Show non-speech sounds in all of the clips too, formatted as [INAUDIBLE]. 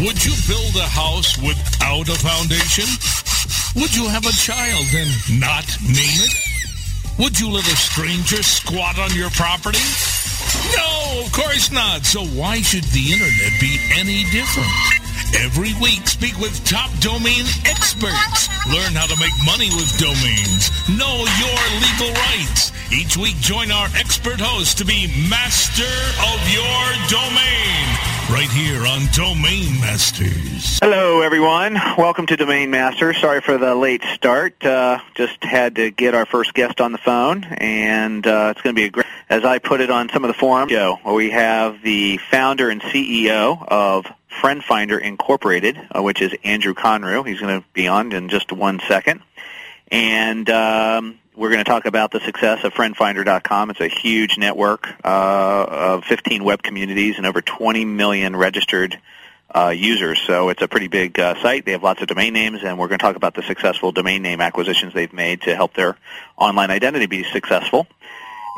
Would you build a house without a foundation? Would you have a child and not name it? Would you let a stranger squat on your property? No, of course not. So why should the internet be any different? Every week, speak with top domain experts. Learn how to make money with domains. Know your legal rights. Each week, join our expert host to be master of your domain. Right here on Domain Masters. Hello, everyone. Welcome to Domain Masters. Sorry for the late start. Uh, just had to get our first guest on the phone, and uh, it's going to be a great. As I put it on some of the forums, we have the founder and CEO of Friend Finder Incorporated, uh, which is Andrew Conru. He's going to be on in just one second. And um, we're going to talk about the success of FriendFinder.com. It's a huge network uh, of 15 web communities and over 20 million registered uh, users. So it's a pretty big uh, site. They have lots of domain names, and we're going to talk about the successful domain name acquisitions they've made to help their online identity be successful.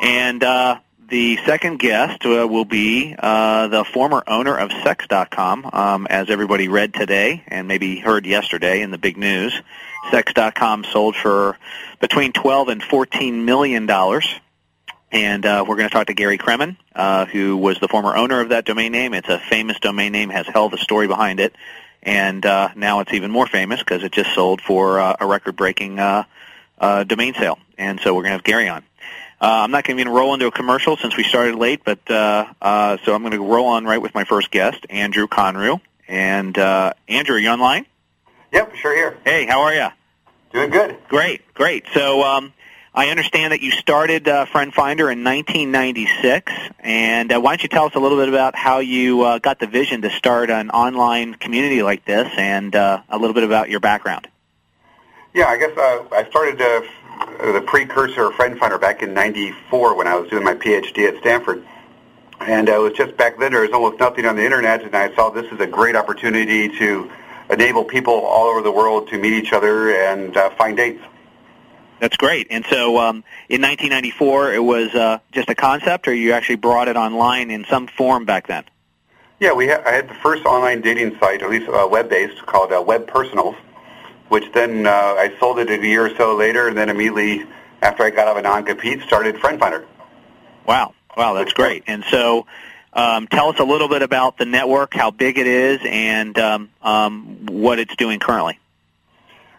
And uh, the second guest uh, will be uh, the former owner of Sex.com. Um, as everybody read today and maybe heard yesterday in the big news, Sex.com sold for between 12 and 14 million dollars. And uh, we're going to talk to Gary Kremen, uh, who was the former owner of that domain name. It's a famous domain name, has held a story behind it, and uh, now it's even more famous because it just sold for uh, a record-breaking uh, uh, domain sale. And so we're going to have Gary on. Uh, I'm not going to roll into a commercial since we started late, but uh, uh, so I'm going to roll on right with my first guest, Andrew Conru. And uh, Andrew, are you online? Yep, sure here. Hey, how are you? Doing good. Great, great. So um, I understand that you started uh, Friend Finder in 1996, and uh, why don't you tell us a little bit about how you uh, got the vision to start an online community like this, and uh, a little bit about your background. Yeah, I guess uh, I started uh, the precursor of Friend Finder back in 94 when I was doing my PhD at Stanford. And uh, it was just back then there was almost nothing on the internet, and I saw this as a great opportunity to enable people all over the world to meet each other and uh, find dates. That's great. And so um, in 1994, it was uh, just a concept, or you actually brought it online in some form back then? Yeah, we ha- I had the first online dating site, at least uh, web-based, called uh, Web Personals which then uh, I sold it a year or so later, and then immediately after I got out of a non-compete, started Friend Finder. Wow, wow, that's great. And so, um, tell us a little bit about the network, how big it is, and um, um, what it's doing currently.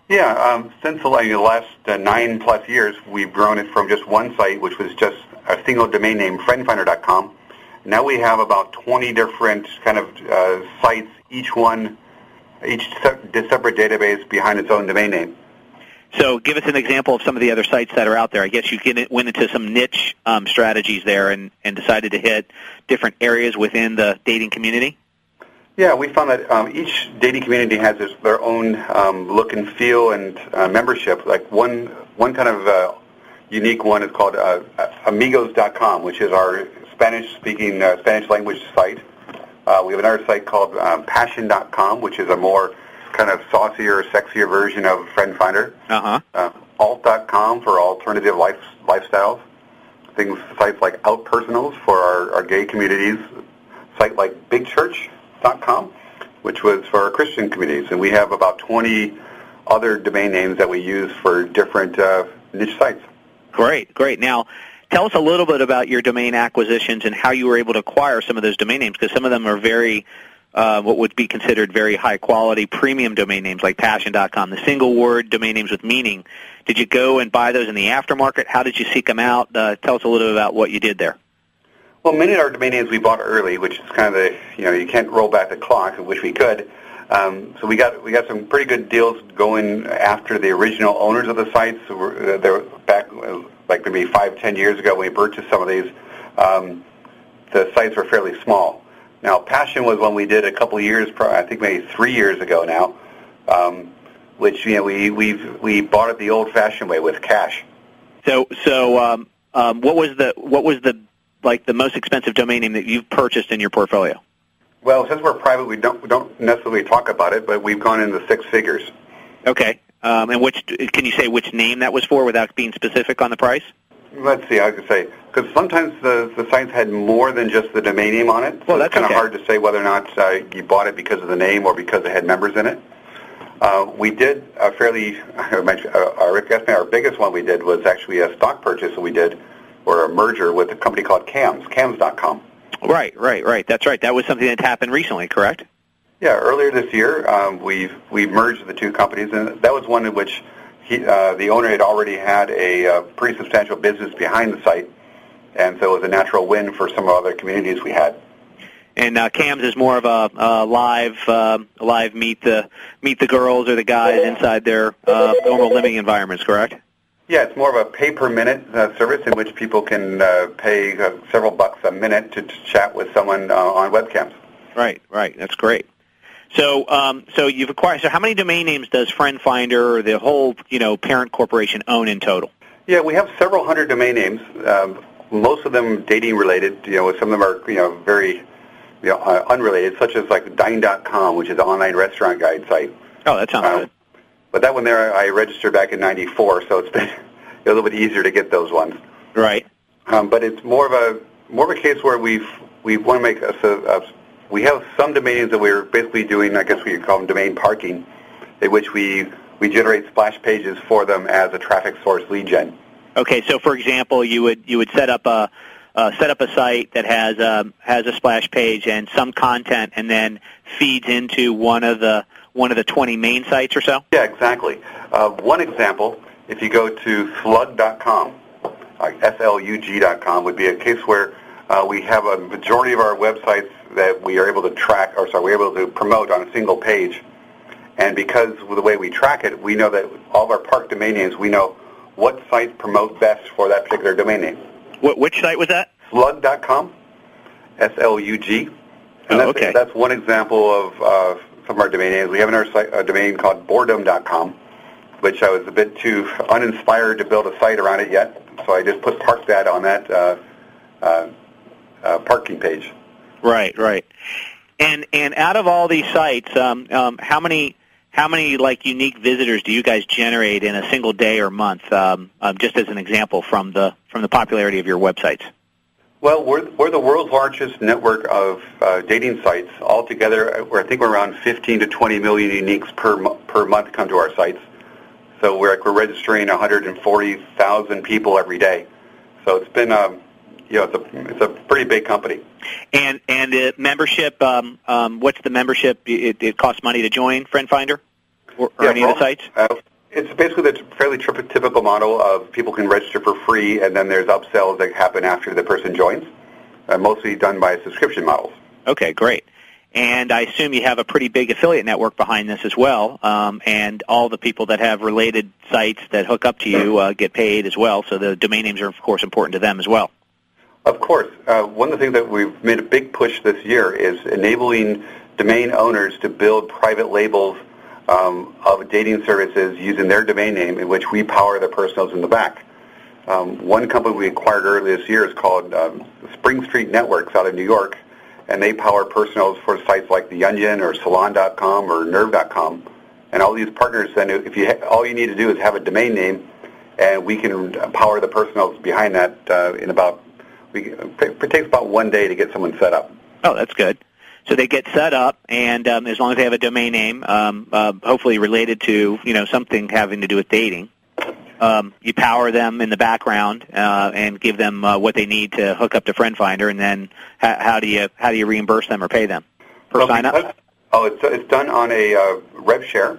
Yeah, um, since the last uh, nine plus years, we've grown it from just one site, which was just a single domain name, friendfinder.com. Now we have about 20 different kind of uh, sites, each one each separate database behind its own domain name. So give us an example of some of the other sites that are out there. I guess you went into some niche um, strategies there and, and decided to hit different areas within the dating community? Yeah, we found that um, each dating community has their own um, look and feel and uh, membership. Like one, one kind of uh, unique one is called uh, Amigos.com, which is our Spanish-speaking, uh, Spanish-language site. Uh, we have another site called um, Passion.com, which is a more kind of saucier, sexier version of Friend Finder. Uh-huh. Uh, Alt.com for alternative life, lifestyles. Things sites like Outpersonals for our, our gay communities. Site like BigChurch.com, which was for our Christian communities, and we have about 20 other domain names that we use for different uh, niche sites. Great, great. Now, Tell us a little bit about your domain acquisitions and how you were able to acquire some of those domain names, because some of them are very, uh, what would be considered very high quality premium domain names like Passion.com, the single word domain names with meaning. Did you go and buy those in the aftermarket? How did you seek them out? Uh, tell us a little bit about what you did there. Well, many of our domain names we bought early, which is kind of the, you know, you can't roll back the clock, wish we could. Um, so we got we got some pretty good deals going after the original owners of the sites. So we're, uh, they're back uh, like maybe five, ten years ago when we purchased some of these, um, the sites were fairly small. Now, Passion was one we did a couple of years, I think maybe three years ago now, um, which you know we we we bought it the old-fashioned way with cash. So so um, um, what was the what was the like the most expensive domain name that you've purchased in your portfolio? Well, since we're private, we don't we don't necessarily talk about it, but we've gone into six figures. Okay. Um, and which can you say which name that was for without being specific on the price? Let's see. I could say because sometimes the the sites had more than just the domain name on it. So well, that's it's kind okay. of hard to say whether or not uh, you bought it because of the name or because it had members in it. Uh, we did a fairly, [LAUGHS] I uh, our, our biggest one we did was actually a stock purchase that we did, or a merger with a company called CAMS, CAMS.com. Right, right, right. That's right. That was something that happened recently, correct? Yeah, earlier this year, um, we we merged the two companies, and that was one in which he, uh, the owner had already had a uh, pretty substantial business behind the site, and so it was a natural win for some of the other communities we had. And uh, Cams is more of a, a live, uh, live meet the meet the girls or the guys inside their uh, normal living environments, correct? Yeah, it's more of a pay per minute uh, service in which people can uh, pay uh, several bucks a minute to, to chat with someone uh, on webcams. Right, right. That's great. So, um, so you've acquired. So, how many domain names does Friend Finder or the whole, you know, parent corporation own in total? Yeah, we have several hundred domain names. Um, most of them dating related. You know, some of them are you know very you know uh, unrelated, such as like Dine.com, which is an online restaurant guide site. Oh, that sounds Um, good. But that one there, I registered back in '94, so it's [LAUGHS] been a little bit easier to get those ones. Right. Um, but it's more of a more of a case where we've we want to make a, a, a we have some domains that we're basically doing. I guess we could call them domain parking, in which we we generate splash pages for them as a traffic source lead gen. Okay, so for example, you would you would set up a uh, set up a site that has um, has a splash page and some content, and then feeds into one of the one of the 20 main sites or so. Yeah, exactly. Uh, one example, if you go to slug.com, like slug.com, would be a case where uh, we have a majority of our websites that we are able to track, or sorry, we're able to promote on a single page. And because of the way we track it, we know that all of our park domain names, we know what sites promote best for that particular domain name. What, which site was that? Slug.com, S-L-U-G. And Oh, that's, okay. that's one example of uh, some of our domain names. We have another site, a domain called boredom.com, which I was a bit too uninspired to build a site around it yet. So I just put park that on that uh, uh, uh, parking page. Right, right. And and out of all these sites, um, um, how many how many like unique visitors do you guys generate in a single day or month? Um, um, just as an example from the from the popularity of your websites. Well, we're, we're the world's largest network of uh, dating sites. Altogether, I think we're around 15 to 20 million uniques per, per month come to our sites. So we're, like we're registering 140,000 people every day. So it's been, um, you know, it's a, it's a pretty big company. And and uh, membership. Um, um, what's the membership? It, it costs money to join Friend Finder or, or Yeah, any of the sites. Uh, it's basically the fairly typical model of people can register for free, and then there's upsells that happen after the person joins, uh, mostly done by subscription models. Okay, great. And I assume you have a pretty big affiliate network behind this as well, um, and all the people that have related sites that hook up to you uh, get paid as well. So the domain names are, of course, important to them as well. Of course. Uh, one of the things that we've made a big push this year is enabling domain owners to build private labels um, of dating services using their domain name in which we power the personals in the back. Um, one company we acquired earlier this year is called um, Spring Street Networks out of New York, and they power personals for sites like The Onion or Salon.com or Nerve.com. And all these partners, then, if you ha- all you need to do is have a domain name, and we can power the personals behind that uh, in about it takes about one day to get someone set up. Oh, that's good. So they get set up, and um, as long as they have a domain name, um, uh, hopefully related to you know something having to do with dating, um, you power them in the background uh, and give them uh, what they need to hook up to Friend Finder, and then how, how do you how do you reimburse them or pay them per Well, sign up? because- Oh, it's, it's done on a uh, rev share,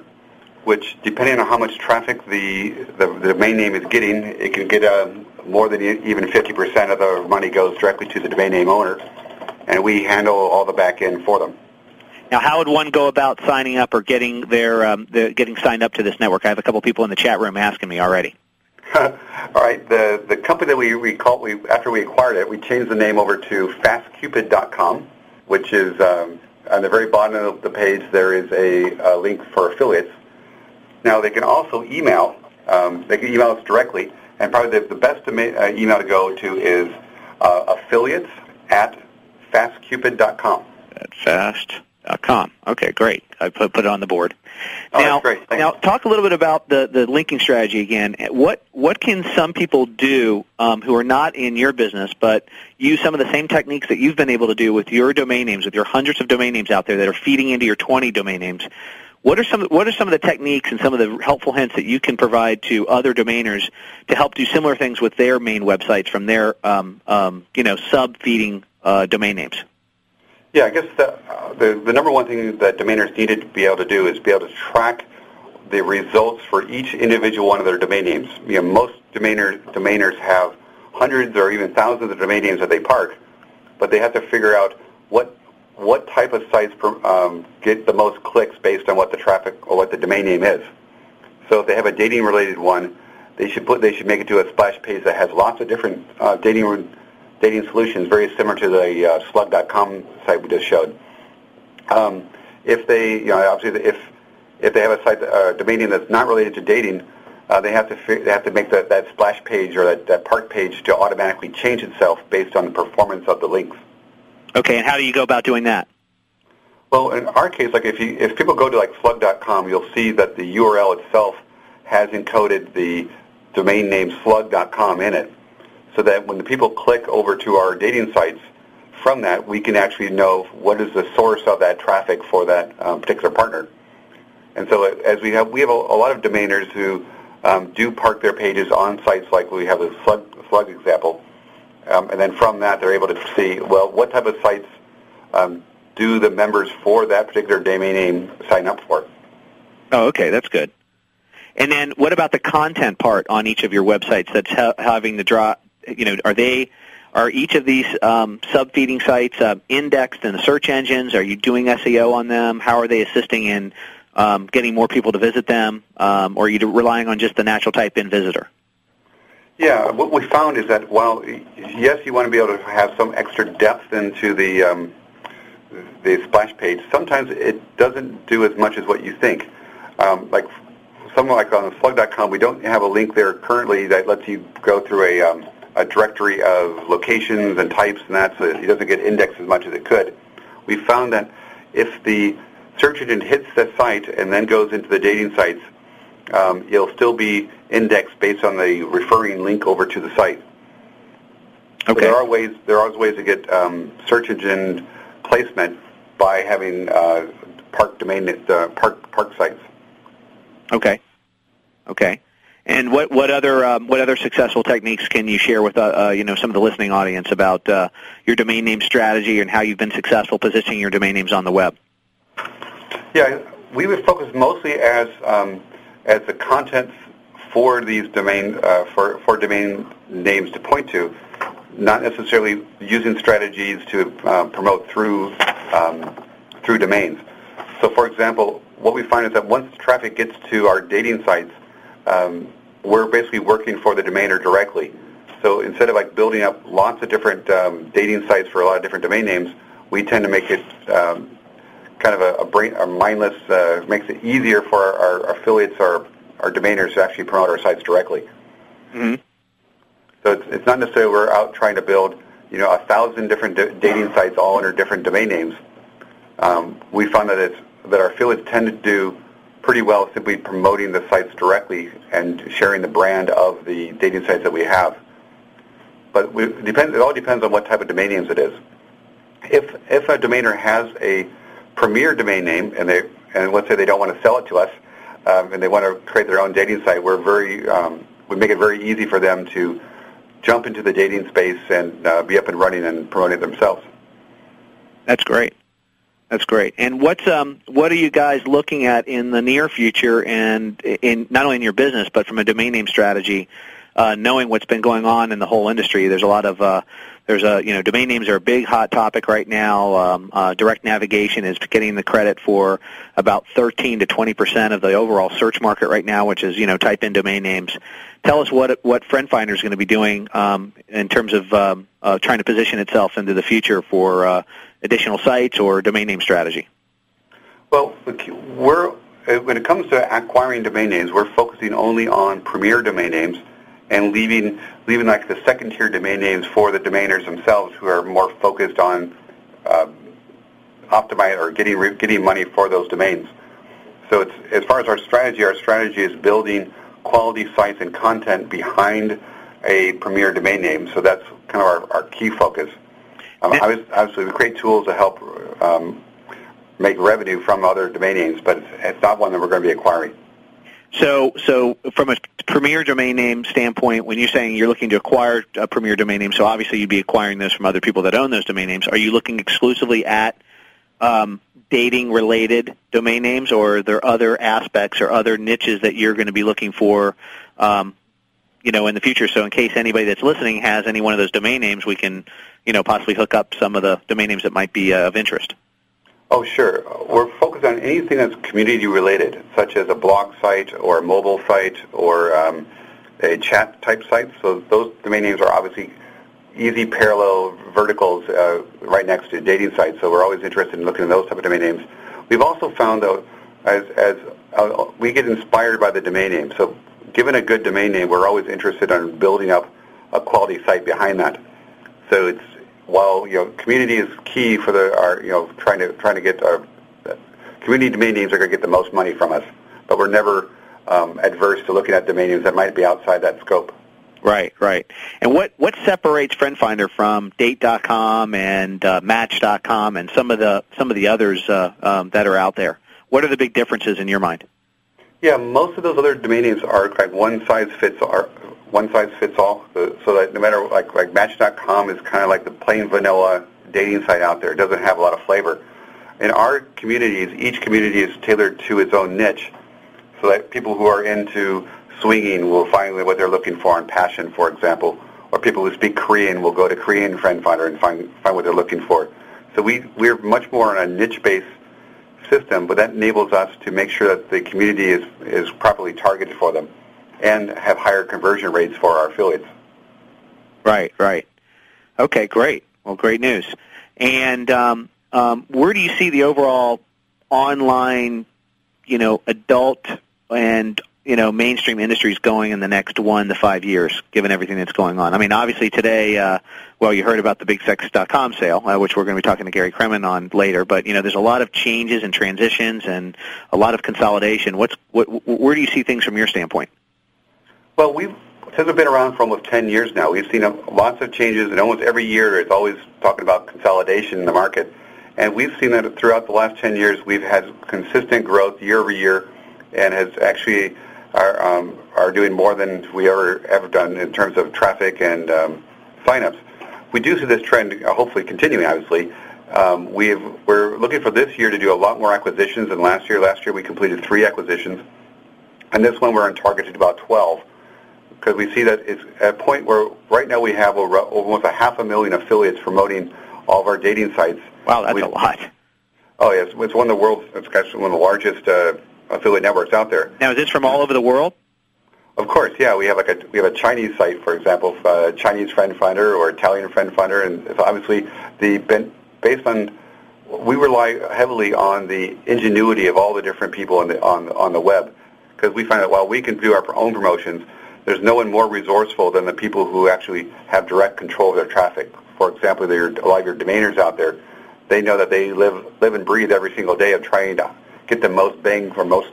which depending on how much traffic the, the, the domain name is getting, it can get uh, more than even 50% of the money goes directly to the domain name owner, and we handle all the back end for them. Now, how would one go about signing up or getting their um, the, getting signed up to this network? I have a couple people in the chat room asking me already. [LAUGHS] All right, the the company that we we called we after we acquired it, we changed the name over to FastCupid.com, which is um, on the very bottom of the page. There is a, a link for affiliates. Now they can also email. Um, they can email us directly, and probably the, the best uh, email to go to is uh, affiliates at fastcupid.com. At fast.com. Okay, great. I put, put it on the board. Oh, now, that's great. Now talk a little bit about the, the linking strategy again. What what can some people do um, who are not in your business but use some of the same techniques that you've been able to do with your domain names, with your hundreds of domain names out there that are feeding into your 20 domain names? What are some what are some of the techniques and some of the helpful hints that you can provide to other domainers to help do similar things with their main websites from their um, um, you know sub feeding uh, domain names? Yeah, I guess the, uh, the, the number one thing that domainers needed to be able to do is be able to track the results for each individual one of their domain names. You know, most domainers, domainers have hundreds or even thousands of domain names that they park, but they have to figure out what what type of sites per, um, get the most clicks based on what the traffic or what the domain name is. So if they have a dating related one, they should put they should make it to a splash page that has lots of different uh, dating dating solutions, very similar to the uh, slug.com site we just showed. Um, if they, you know, obviously if if they have a site, uh, domain name that's not related to dating, uh, they have to they have to make that, that splash page or that, that park page to automatically change itself based on the performance of the links. Okay, and how do you go about doing that? Well, in our case, like if you if people go to like slug.com, you'll see that the URL itself has encoded the domain name slug.com in it, so that when the people click over to our dating sites, from that we can actually know what is the source of that traffic for that um, particular partner. And so as we have we have a, a lot of domainers who um, do park their pages on sites like we have the slug, slug example, um, and then from that they're able to see well what type of sites um, do the members for that particular domain name sign up for. Oh, okay, that's good. And then what about the content part on each of your websites that's ha- having the draw? You know, are they are each of these um, sub-feeding sites uh, indexed in the search engines? Are you doing SEO on them? How are they assisting in um, getting more people to visit them? Um, or are you relying on just the natural type-in visitor? Yeah, what we found is that while yes, you want to be able to have some extra depth into the um, the splash page, sometimes it doesn't do as much as what you think. Um, like somewhere like on slug.com, we don't have a link there currently that lets you go through a, um, a directory of locations and types and that, so it doesn't get indexed as much as it could. We found that if the search engine hits the site and then goes into the dating sites, um, it'll still be indexed based on the referring link over to the site. So Okay. there are ways. There are ways to get um, search engine placement by having uh, park domain uh, park park sites. Okay. Okay. And what what other um, what other successful techniques can you share with uh, uh, you know some of the listening audience about uh, your domain name strategy and how you've been successful positioning your domain names on the web? Yeah, we would focus mostly as um, as the content for these domain uh, for for domain names to point to, not necessarily using strategies to uh, promote through um, through domains. So, for example, what we find is that once traffic gets to our dating sites, um, we're basically working for the domainer directly. So instead of like building up lots of different um, dating sites for a lot of different domain names, we tend to make it um, kind of a, a brain, a mindless, uh, makes it easier for our, our affiliates, our, our domainers to actually promote our sites directly. Mm-hmm. So it's, it's not necessarily we're out trying to build, you know, a thousand different d- dating sites all under different domain names. Um, we found that it's that our affiliates tend to do pretty well simply promoting the sites directly and sharing the brand of the dating sites that we have. But we, depend, it all depends on what type of domain names it is. If if a domainer has a premier domain name and they and let's say they don't want to sell it to us um, and they want to create their own dating site, we're very um, we make it very easy for them to jump into the dating space and uh, be up and running and promoting themselves. That's great. That's great. And what's um what are you guys looking at in the near future and in not only in your business but from a domain name strategy, uh, knowing what's been going on in the whole industry? There's a lot of uh, there's a you know domain names are a big hot topic right now. Um, uh, direct navigation is getting the credit for about 13 to 20 percent of the overall search market right now, which is you know type in domain names. Tell us what what Friend Finder is going to be doing um, in terms of um, uh, trying to position itself into the future for uh, additional sites or domain name strategy? Well, we're when it comes to acquiring domain names, we're focusing only on premier domain names and leaving leaving like the second tier domain names for the domainers themselves who are more focused on uh, optimizing or getting getting money for those domains. So it's as far as our strategy, our strategy is building quality sites and content behind a premier domain name. So that's kind of our, our key focus. Um, obviously, we create tools to help um, make revenue from other domain names, but it's, it's not one that we're going to be acquiring. So, so from a premier domain name standpoint, when you're saying you're looking to acquire a premier domain name, so obviously you'd be acquiring those from other people that own those domain names. Are you looking exclusively at um, dating-related domain names, or are there other aspects or other niches that you're going to be looking for, um, you know, in the future? So, in case anybody that's listening has any one of those domain names, we can, you know, possibly hook up some of the domain names that might be uh, of interest. Oh, sure. We're focused on anything that's community related, such as a blog site or a mobile site or um, a chat type site. So those domain names are obviously easy parallel verticals uh, right next to dating sites. So we're always interested in looking at those type of domain names. We've also found, though, as, as uh, we get inspired by the domain name. So given a good domain name, we're always interested in building up a quality site behind that. So it's while you know community is key for the our you know trying to trying to get our community domain names are going to get the most money from us, but we're never um, adverse to looking at domain names that might be outside that scope. Right, right. And what what separates FriendFinder from Date.com and uh, Match.com and some of the some of the others uh, um, that are out there? What are the big differences in your mind? Yeah, most of those other domain names are like one size fits all, one size fits all. So, that no matter like like Match.com is kind of like the plain vanilla dating site out there. It doesn't have a lot of flavor. In our communities, each community is tailored to its own niche, so that people who are into swinging will find what they're looking for in Passion, for example, or people who speak Korean will go to Korean Friend Finder and find find what they're looking for. So we we're much more on a niche-based system, but that enables us to make sure that the community is is properly targeted for them and have higher conversion rates for our affiliates. Right, right. Okay, great. Well, great news. And um, um, where do you see the overall online, you know, adult and you know mainstream industries going in the next one to five years, given everything that's going on? I mean, obviously today, uh, well, you heard about the BigSex.com sale, uh, which we're going to be talking to Gary Kremen on later. But you know, there's a lot of changes and transitions and a lot of consolidation. What's what, where do you see things from your standpoint? Well, we've since we've been around for almost 10 years now, we've seen lots of changes, and almost every year it's always talking about consolidation in the market. And we've seen that throughout the last 10 years, we've had consistent growth year over year, and has actually are um, are doing more than we ever ever done in terms of traffic and um, signups. We do see this trend uh, hopefully continuing. Obviously, um, we've we're looking for this year to do a lot more acquisitions than last year. Last year we completed three acquisitions, and this one we're on target to about 12 because we see that it's at a point where right now we have over, almost a half a million affiliates promoting all of our dating sites. Wow, that's we, a lot. Oh yes, it's one of the world's, it's actually one of the largest uh, affiliate networks out there. Now, is this from all over the world? Of course, yeah. We have like a we have a Chinese site, for example, uh, Chinese Friend Finder or Italian Friend Finder, and obviously the based on we rely heavily on the ingenuity of all the different people on the on on the web because we find that while we can do our own promotions, there's no one more resourceful than the people who actually have direct control of their traffic. For example, there are a lot of your domainers out there. They know that they live live and breathe every single day of trying to get the most bang for most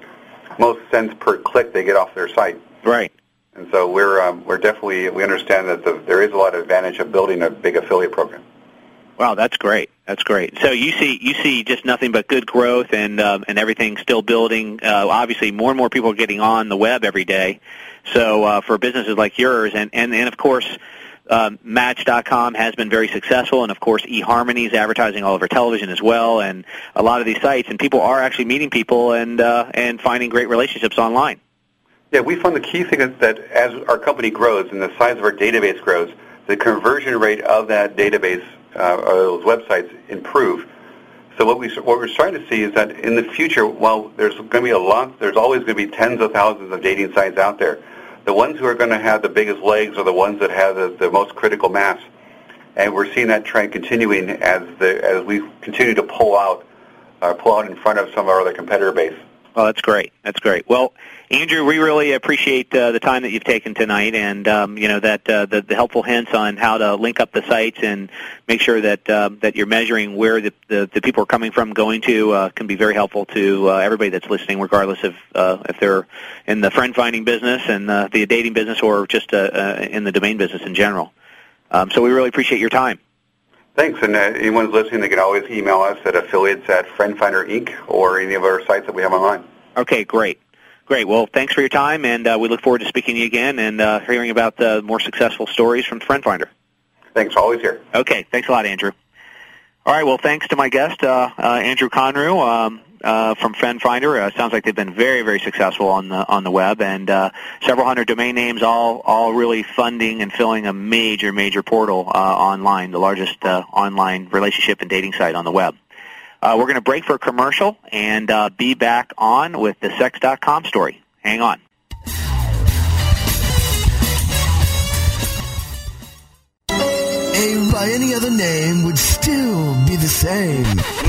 most cents per click they get off their site. Right. And so we're um, we're definitely we understand that the, there is a lot of advantage of building a big affiliate program. Wow, that's great. That's great. So you see you see just nothing but good growth and um, and everything still building. Uh, obviously, more and more people are getting on the web every day. So uh, for businesses like yours, and and and of course. Um, Match.com has been very successful, and of course, eHarmony is advertising all over television as well, and a lot of these sites, and people are actually meeting people and uh, and finding great relationships online. Yeah, we found the key thing is that as our company grows and the size of our database grows, the conversion rate of that database uh, or those websites improve. So what we what we're starting to see is that in the future, while there's going to be a lot, there's always going to be tens of thousands of dating sites out there. The ones who are going to have the biggest legs are the ones that have the, the most critical mass. and we're seeing that trend continuing as the as we continue to pull out uh, pull out in front of some of our other competitor base. Well, that's great. That's great. Well, Andrew, we really appreciate uh, the time that you've taken tonight, and um, you know that uh, the, the helpful hints on how to link up the sites and make sure that uh, that you're measuring where the, the, the people are coming from, going to, uh, can be very helpful to uh, everybody that's listening, regardless of uh, if they're in the friend finding business and the dating business, or just in the domain business in general. Um, so we really appreciate your time. Thanks, and uh, anyone listening, they can always email us at affiliates at FriendFinder Inc. or any of our sites that we have online. Okay, great. Great. Well, thanks for your time, and uh, we look forward to speaking to you again and uh, hearing about the more successful stories from Friend Finder. Thanks. Always here. Okay. Thanks a lot, Andrew. All right. Well, thanks to my guest, uh, uh, Andrew Conru um, uh, from Friend Finder. Uh, sounds like they've been very, very successful on the on the web, and uh, several hundred domain names, all all really funding and filling a major, major portal uh, online, the largest uh, online relationship and dating site on the web. Uh, we're going to break for a commercial and uh, be back on with the sex.com story. Hang on. A by any other name would still be the same.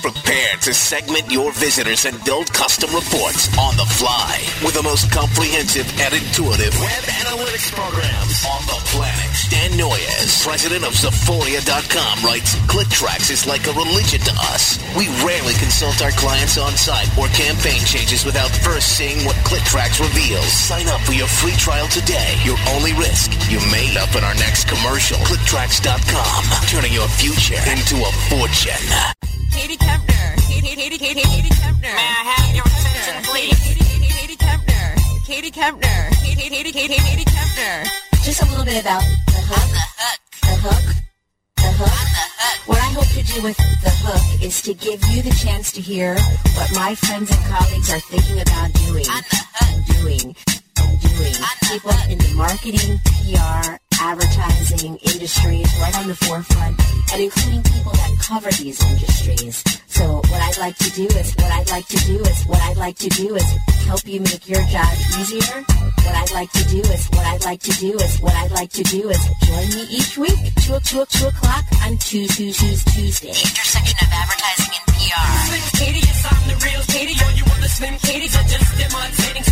Prepare to segment your visitors and build custom reports on the fly with the most comprehensive and intuitive web analytics programs on the planet. Dan Noyes, president of Sephoria.com, writes, ClickTracks is like a religion to us. We rarely consult our clients on site or campaign changes without first seeing what ClickTracks reveals. Sign up for your free trial today. Your only risk, you may end up in our next commercial. ClickTracks.com, turning your future into a fortune. Katie Kempner. Katie, Katie, Katie, Katie Kempner. May I have your attention, please? Katie, Katie, Katie Kempner. Katie Kempner. Katie, Katie, Katie, Katie Kempner. Just a little bit about the hook. The hook. The hook. What I hope to do with the hook is to give you the chance to hear what my friends and colleagues are thinking about doing. Doing. Doing. People in the marketing, PR, advertising industries right on the forefront and including people that cover these industries. So what I'd like to do is what I'd like to do is what I'd like to do is help you make your job easier. What I'd like to do is what I'd like to do is what I'd like to do is join me each week two two two o'clock on Tuesday Tuesday. Intersection of advertising and PR. Slim Katie, yes, I'm the real Katie. All you other Slim Katie's are just imitating.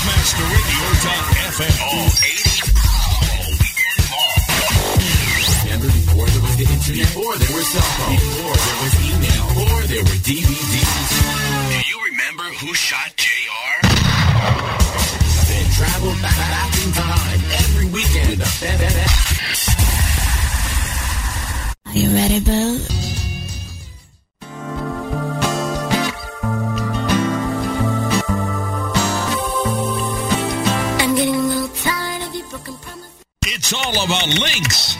WebmasterRadio.fm. All 80 all weekend long. Remember before there was the internet, before there were cell phones, before there was email, before there were DVDs. Do you remember who shot JR? Then travel back, back in time every weekend. Are you ready, Boo? All about links.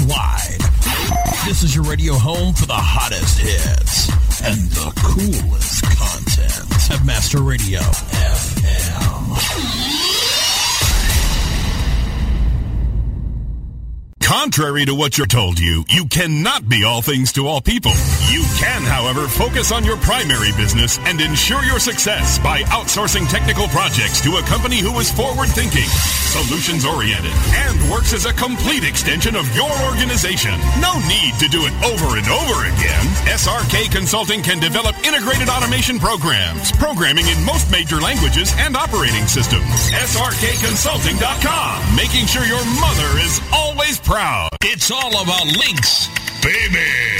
worldwide. This is your radio home for the hottest hits and the coolest content. Webmaster Radio FM. Contrary to what you're told you, you cannot be all things to all people. You can, however, focus on your primary business and ensure your success by outsourcing technical projects to a company who is forward-thinking, solutions-oriented, and works as a complete extension of your organization. No need to do it over and over again. SRK Consulting can develop integrated automation programs, programming in most major languages and operating systems. SRKConsulting.com, making sure your mother is always proud. It's all about links, baby.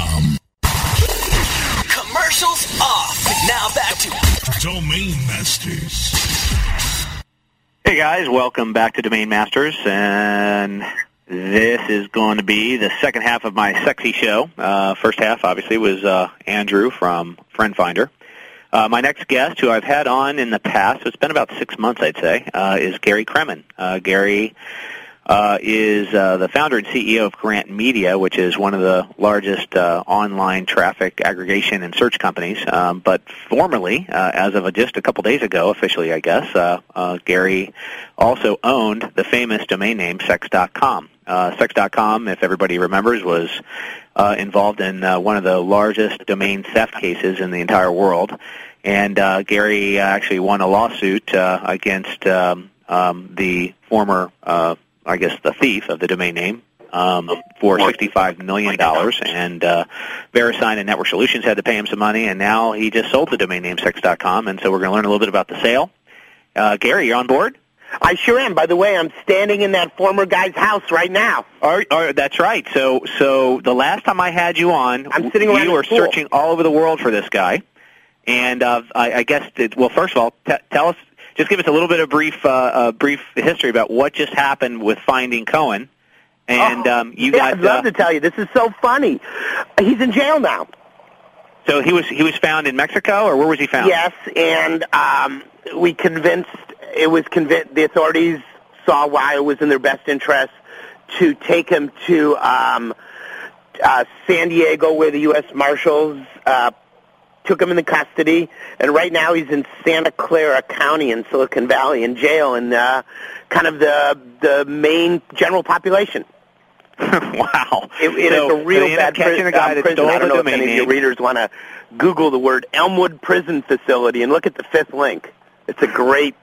Commercials off. Now back to Domain Masters. Hey guys, welcome back to Domain Masters, and this is going to be the second half of my sexy show. Uh, first half, obviously, was uh, Andrew from Friend Finder. Uh, my next guest, who I've had on in the past, it's been about six months, I'd say, uh, is Gary Kremen. Uh, Gary uh, is uh, the founder and CEO of Grant Media, which is one of the largest uh, online traffic aggregation and search companies. Um, but formerly, uh, as of just a couple days ago, officially, I guess, uh, uh, Gary also owned the famous domain name Sex.com. Sex.com, if everybody remembers, was involved in one of the largest domain theft cases in the entire world. And Gary actually won a lawsuit against um, um, the former, I guess, the thief of the domain name um, for $65 million. And uh, VeriSign and Network Solutions had to pay him some money, and now he just sold the domain name Sex.com. And so we're going to learn a little bit about the sale. Uh, Gary, you're on board? I sure am. By the way, I'm standing in that former guy's house right now. Are, are, that's right. So, so the last time I had you on, I'm sitting around you were searching all over the world for this guy. And uh, I, I guess, it, well, first of all, t- tell us, just give us a little bit of brief, uh, uh, brief history about what just happened with finding Cohen. And um, you yeah, got, I'd love uh, to tell you. This is so funny. He's in jail now. so he was he was found in Mexico, or where was he found? Yes, and um, we convinced it was convinced the authorities saw why it was in their best interest to take him to um, uh, San Diego, where the U.S. Marshals uh, took him into custody, and right now he's in Santa Clara County in Silicon Valley in jail, and uh, kind of the the main general population. [LAUGHS] wow, It, it So- is a real so they ended bad catching pri- a guy um, prison. I don't know if any of your readers want to Google the word Elmwood Prison Facility and look at the fifth link. It's a great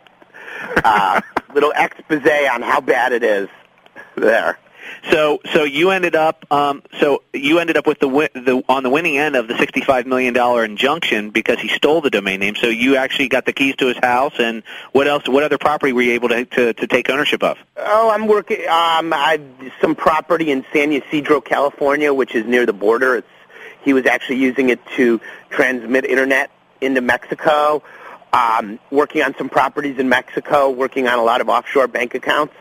uh, [LAUGHS] little expose on how bad it is there. So, so you ended up, um, so you ended up with the, wi- the on the winning end of the sixty-five million dollar injunction because he stole the domain name. So you actually got the keys to his house, and what else? What other property were you able to to, to take ownership of? Oh, I'm working. Um, I some property in San Ysidro, California, which is near the border. It's he was actually using it to transmit internet into Mexico. Um, working on some properties in Mexico. Working on a lot of offshore bank accounts.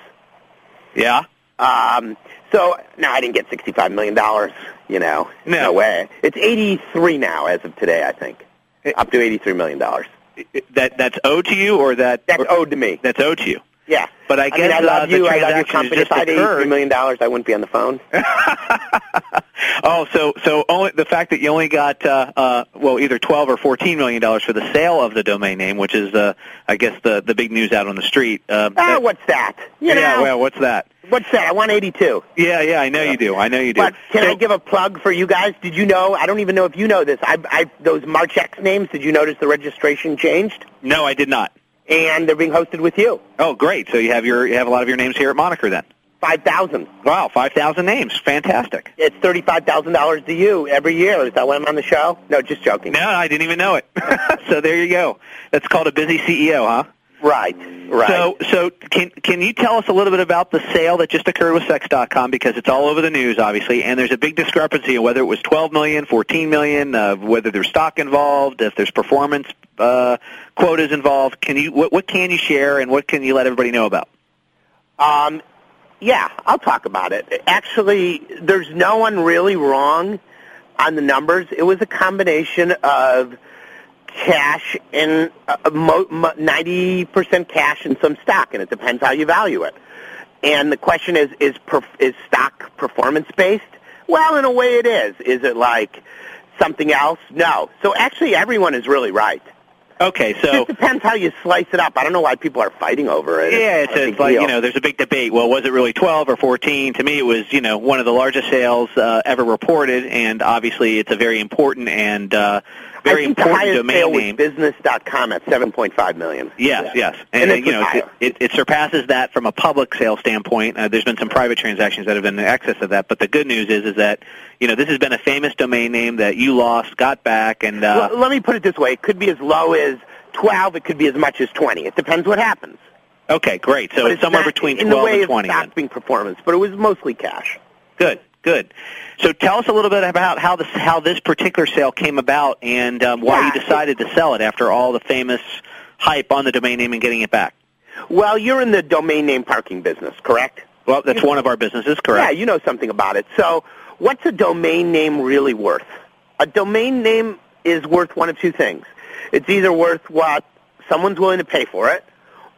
Yeah. Um, So no, I didn't get sixty-five million dollars. You know, No. way. It's eighty-three now as of today. I think up to eighty-three million dollars. That that's owed to you, or that That's owed to me. that's owed to you. Yeah. But I I guess mean, I uh, love the you. I love your company. If I had eighty-three million dollars, I wouldn't be on the phone. [LAUGHS] Oh, so so only the fact that you only got uh, uh, well either twelve or fourteen million dollars for the sale of the domain name, which is uh, I guess the the big news out on the street. Uh, Ah, that- what's that? You yeah, know, well, what's that? What's that? I want eighty-two. Yeah, yeah, I know you do. I know you do. But can So- I give a plug for you guys? Did you know? I don't even know if you know this. I, I those Marchex names. Did you notice the registration changed? no, I did not. And they're being hosted with you. Oh, great. So you have your you have a lot of your names here at Moniker then. Five thousand. Wow, five thousand names. Fantastic. It's thirty-five thousand dollars to you every year. Is that why I'm on the show? No, just joking. No, I didn't even know it. [LAUGHS] so there you go. That's called a busy CEO, huh? Right. Right. So, so can can you tell us a little bit about the sale that just occurred with Sex.com because it's all over the news, obviously, and there's a big discrepancy in whether it was 12 million, 14 million, uh, whether there's stock involved, if there's performance uh, quotas involved. Can you what, what can you share and what can you let everybody know about? Um, yeah, I'll talk about it. Actually, there's no one really wrong on the numbers. It was a combination of cash and uh, mo- mo- 90% cash and some stock, and it depends how you value it. And the question is, is, perf- is stock performance based? Well, in a way it is. Is it like something else? No. So actually everyone is really right. Okay, It so just depends how you slice it up. I don't know why people are fighting over it. yeah, it's, it's like deal. you know, there's a big debate. Well, was it really 12 or 14? To me, it was you know one of the largest sales uh, ever reported, and obviously it's a very important and uh, very important domain name. business.com at 7.5 million. Yes, yes, and, And uh, you know it, it, it surpasses that from a public sale standpoint. Uh, there's been some private transactions that have been in excess of that, but the good news is is that you know this has been a famous domain name that you lost, got back, and uh, Well, let me put it this way: it could be as low as 12. It could be as much as 20. It depends what happens. okay, great. So But it's somewhere not between in 12 the way and of 20. stock being performance, but it was mostly cash. Good, good. So tell us a little bit about how this how this particular sale came about and um, why Yeah, you decided to sell it after all the famous hype on the domain name and getting it back. Well, you're in the domain name parking business, correct? Well, that's one of our businesses, correct? Yeah, you know something about it. So, what's a domain name really worth? A domain name is worth one of two things. It's either worth what someone's willing to pay for it,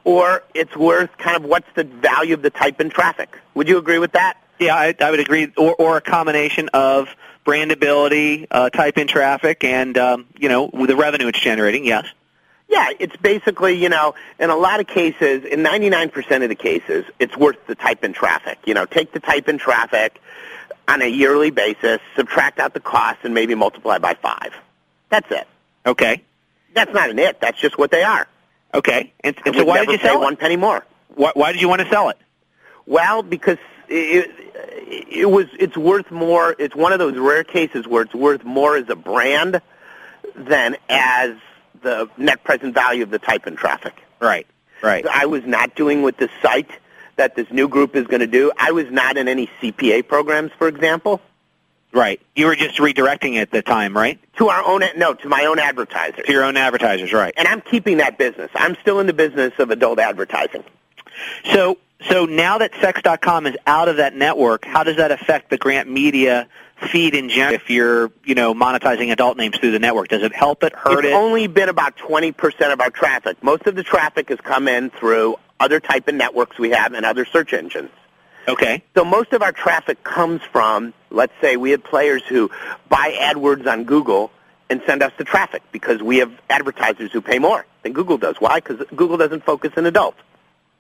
or it's worth kind of what's the value of the type in traffic. Would you agree with that? Yeah, I, I would agree, or, or a combination of brandability, uh, type in traffic, and um, you know the revenue it's generating. Yes. Yeah, it's basically, you know, in a lot of cases, in 99% of the cases, it's worth the type in traffic. You know, take the type in traffic on a yearly basis, subtract out the cost, and maybe multiply by five. That's it. Okay. That's not an it. That's just what they are. Okay. And, and so why did you pay sell one penny more. Why, why did you want to sell it? Well, because it, it was it's worth more. It's one of those rare cases where it's worth more as a brand than as the net present value of the type in traffic. Right. Right. I was not doing with this site that this new group is going to do. I was not in any CPA programs, for example, Right. You were just redirecting it at the time, right? to our own no to my own advertisers. To your own advertisers, right? And I'm keeping that business. I'm still in the business of adult advertising. So, so now that Sex.com is out of that network, how does that affect the Grant Media feed in general? If you're, you know, monetizing adult names through the network, does it help it, hurt it's it? only been about 20% of our traffic. Most of the traffic has come in through other type of networks we have and other search engines. Okay. So most of our traffic comes from, let's say we have players who buy AdWords on Google and send us the traffic because we have advertisers who pay more than Google does. Why? Because Google doesn't focus on adults.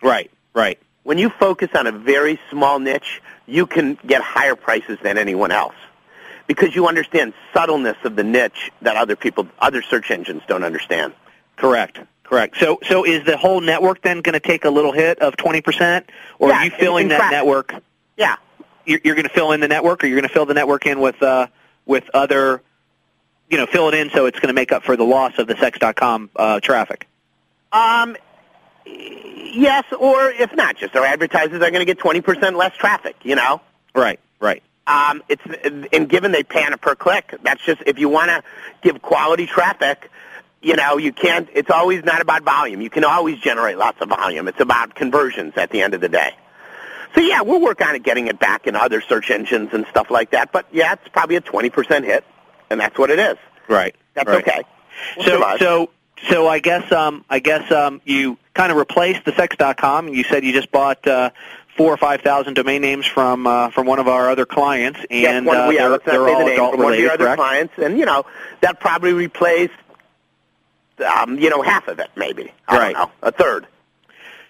Right. Right. When you focus on a very small niche, you can get higher prices than anyone else because you understand subtleness of the niche that other people, other search engines don't understand. Correct. Correct. So, so is the whole network then going to take a little hit of twenty percent, or Yeah, are you filling in that traffic. network? Yeah. You're, you're going to fill in the network, or you're going to fill the network in with uh, with other, you know, fill it in so it's going to make up for the loss of the Sex.com uh, traffic. Um, yes, or if not, just our advertisers are going to get 20% less traffic, you know? Right. Right. Um, it's and given they a per click, that's just if you want to give quality traffic, you know, you can't. It's always not about volume. You can always generate lots of volume. It's about conversions at the end of the day. So yeah, we'll work on it, getting it back in other search engines and stuff like that. But yeah, it's probably a 20% hit, and that's what it is. Right. That's right. okay. We'll So survive. so so I guess um I guess um you kind of replaced the sex.com and you said you just bought uh four or five thousand domain names from uh, from one of our other clients and yes, one, uh, yeah, they're, they're all the name, adult but one of your related, other correct? clients, and you know that probably replaced, um, you know, half of it, maybe. I Right. don't know, a third.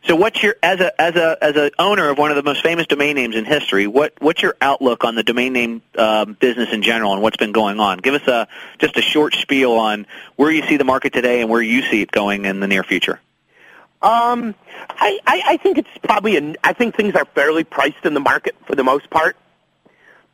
So what's your as a as a as a owner of one of the most famous domain names in history? What what's your outlook on the domain name um, business in general and what's been going on? Give us a just a short spiel on where you see the market today and where you see it going in the near future. Um, I, I, I think it's probably an, I think things are fairly priced in the market for the most part.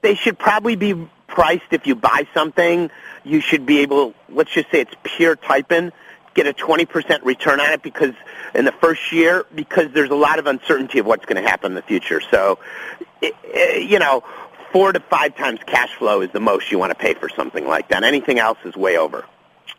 They should probably be priced if you buy something, you should be able, let's just say it's pure typing, get a 20% return on it because in the first year, because there's a lot of uncertainty of what's going to happen in the future. So, you know, four to five times cash flow is the most you want to pay for something like that. Anything else is way over.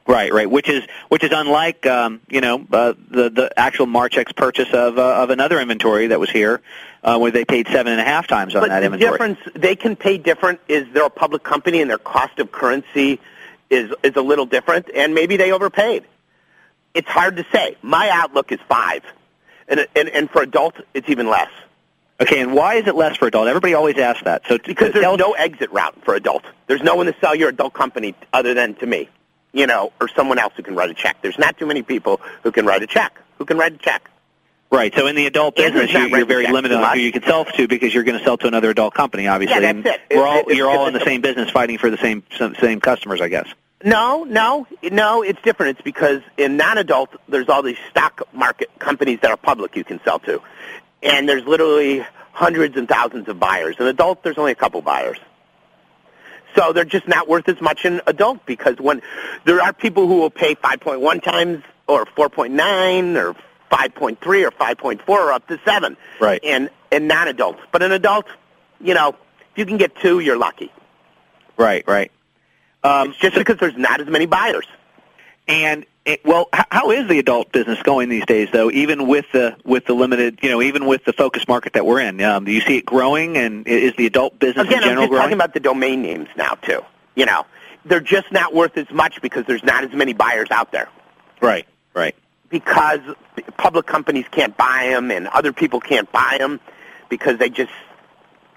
Right, right. Which is which is unlike um, you know uh, the the actual Marchex purchase of uh, of another inventory that was here, uh, where they paid seven and a half times on but that the inventory. difference they can pay different is they're a public company and their cost of currency is is a little different and maybe they overpaid. It's hard to say. My outlook is five, and and, and for adult it's even less Okay, and why is it less for adult? Everybody always asks that. So because there's no exit route for adult. There's no one to sell your adult company other than to me, you know, or someone else who can write a check. There's not too many people who can write a check. Who can write a check? Right. So in the adult business, you, you're very limited on who you can sell to because you're going to sell to another adult company, obviously. Yeah, that's it. We're all you're all in the same business, fighting for the same same customers, I guess. No, no, no. It's different. It's because in non-adult, there's all these stock market companies that are public you can sell to, and there's literally hundreds and thousands of buyers. In adult, there's only a couple buyers. So they're just not worth as much in adult because when there are people who will pay 5.1 times or 4.9 or 5.3 or 5.4 or up to 7 Right. in, in non-adults. But in adult, you know, if you can get two, you're lucky. Right, right. Um, it's just because there's not as many buyers. And it, well, how is the adult business going these days, though? Even with the with the limited, you know, even with the focus market that we're in, um, do you see it growing? And is the adult business Again, in I'm general just growing? talking about the domain names now too. You know, they're just not worth as much because there's not as many buyers out there. right, right. Because public companies can't buy them and other people can't buy them because they just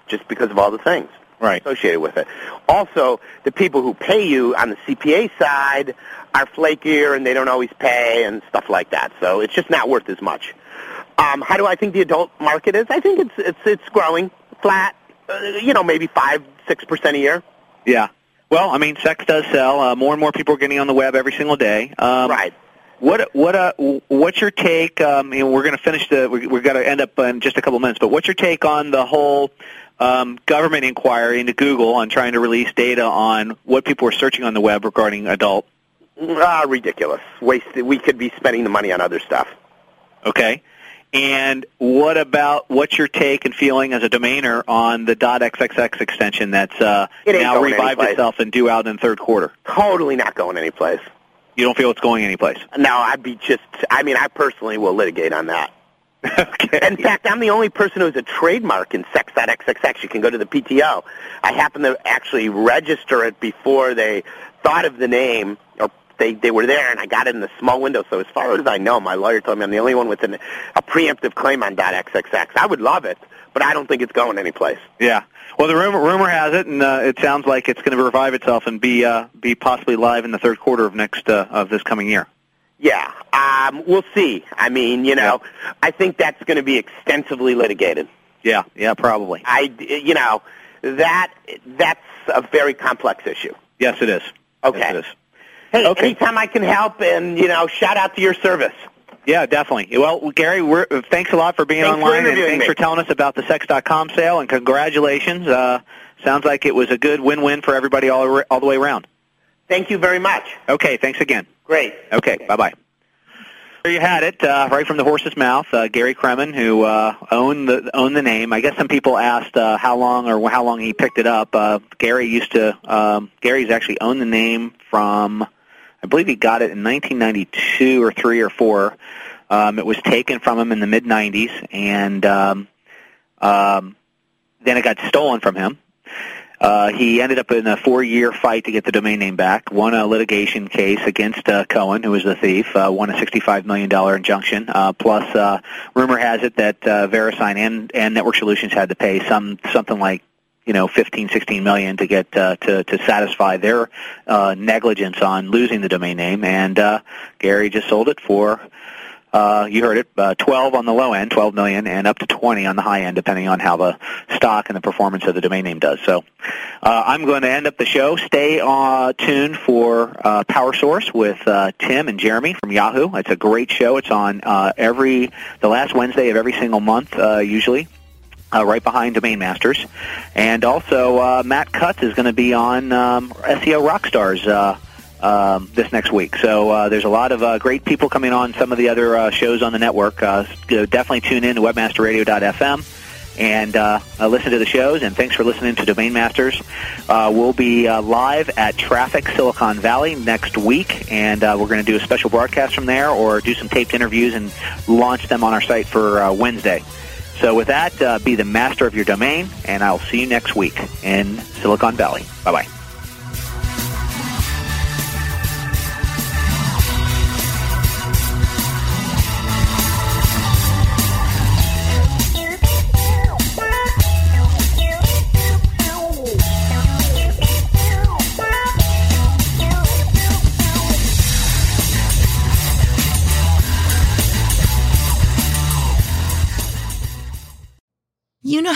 just because of all the things right. associated with it. Also, the people who pay you on the CPA side are flakier and they don't always pay and stuff like that. So it's just not worth as much. Um, how do I think the adult market is? I think it's it's it's growing flat. Uh, you know, maybe five six percent a year. Yeah. Well, I mean, sex does sell. Uh, more and more people are getting on the web every single day. Um, right. What what uh what's your take? Um, you know, we're going to finish the. We, we're going to end up in just a couple minutes. But what's your take on the whole um, government inquiry into Google on trying to release data on what people are searching on the web regarding adult? Ah, ridiculous. Wasted. We could be spending the money on other stuff. Okay. And what about what's your take and feeling as a domainer on the .xxx extension that's uh, now revived itself and due out in third quarter? Totally not going anyplace. You don't feel it's going anyplace? No, I'd be just. I mean, I personally will litigate on that. [LAUGHS] okay. In fact, I'm the only person who has a trademark in sex.xxx. You can go to the PTO. I happen to actually register it before they thought of the name, or they they were there, and I got it in the small window. So as far as I know, my lawyer told me I'm the only one with an, a preemptive claim on .xxx. I would love it, but I don't think it's going anyplace. Yeah. Well, the rumor rumor has it, and uh, it sounds like it's going to revive itself and be uh, be possibly live in the third quarter of next uh, of this coming year. Yeah, um, we'll see. I mean, you know, I think that's going to be extensively litigated. Yeah, yeah, probably. I, you know, that that's a very complex issue. Yes, it is. Okay. Yes, it is. Hey, Okay. anytime I can help, and you know, shout out to your service. Yeah, definitely. Well, Gary, we're, thanks a lot for being Thanks for online, and thanks me. for telling us about the Sex.com sale, and congratulations. Uh, sounds like it was a good win-win for everybody all, all the way around. Thank you very much. Okay, thanks again. Great. Okay, bye-bye. There you had it, uh, right from the horse's mouth. Uh, Gary Kremen, who uh, owned the owned the name. I guess some people asked uh, how long or how long he picked it up. Uh, Gary used to. Um, Gary's actually owned the name from. I believe he got it in 1992 or three or four. Um, it was taken from him in the mid 90s, and um, Um, then it got stolen from him. Uh, he ended up in a four-year fight to get the domain name back. Won a litigation case against uh, Cohen, who was the thief. Uh, won a $65 million injunction. Uh, plus, uh, rumor has it that uh, VeriSign and, and Network Solutions had to pay some something like you know 15 16 million to get uh, to to satisfy their uh, negligence on losing the domain name and uh, Gary just sold it for uh, you heard it, uh, 12 on the low end, 12 million, and up to 20 on the high end, depending on how the stock and the performance of the domain name does. So, uh, I'm going to end up the show. Stay uh, tuned for uh, Power Source with uh, Tim and Jeremy from Yahoo. It's a great show. It's on uh, every the last Wednesday of every single month, uh, usually. Uh, right behind Domain Masters, and also uh, Matt Cutts is going to be on um, SEO Rockstars uh, um, this next week. So uh, there's a lot of uh, great people coming on some of the other uh, shows on the network. Uh, definitely tune in to webmasterradio.fm and uh, uh, listen to the shows. And thanks for listening to Domain Masters. Uh, we'll be uh, live at Traffic Silicon Valley next week, and uh, we're going to do a special broadcast from there or do some taped interviews and launch them on our site for uh, Wednesday. So with that, be the master of your domain, and I'll see you next week in Silicon Valley. Bye-bye.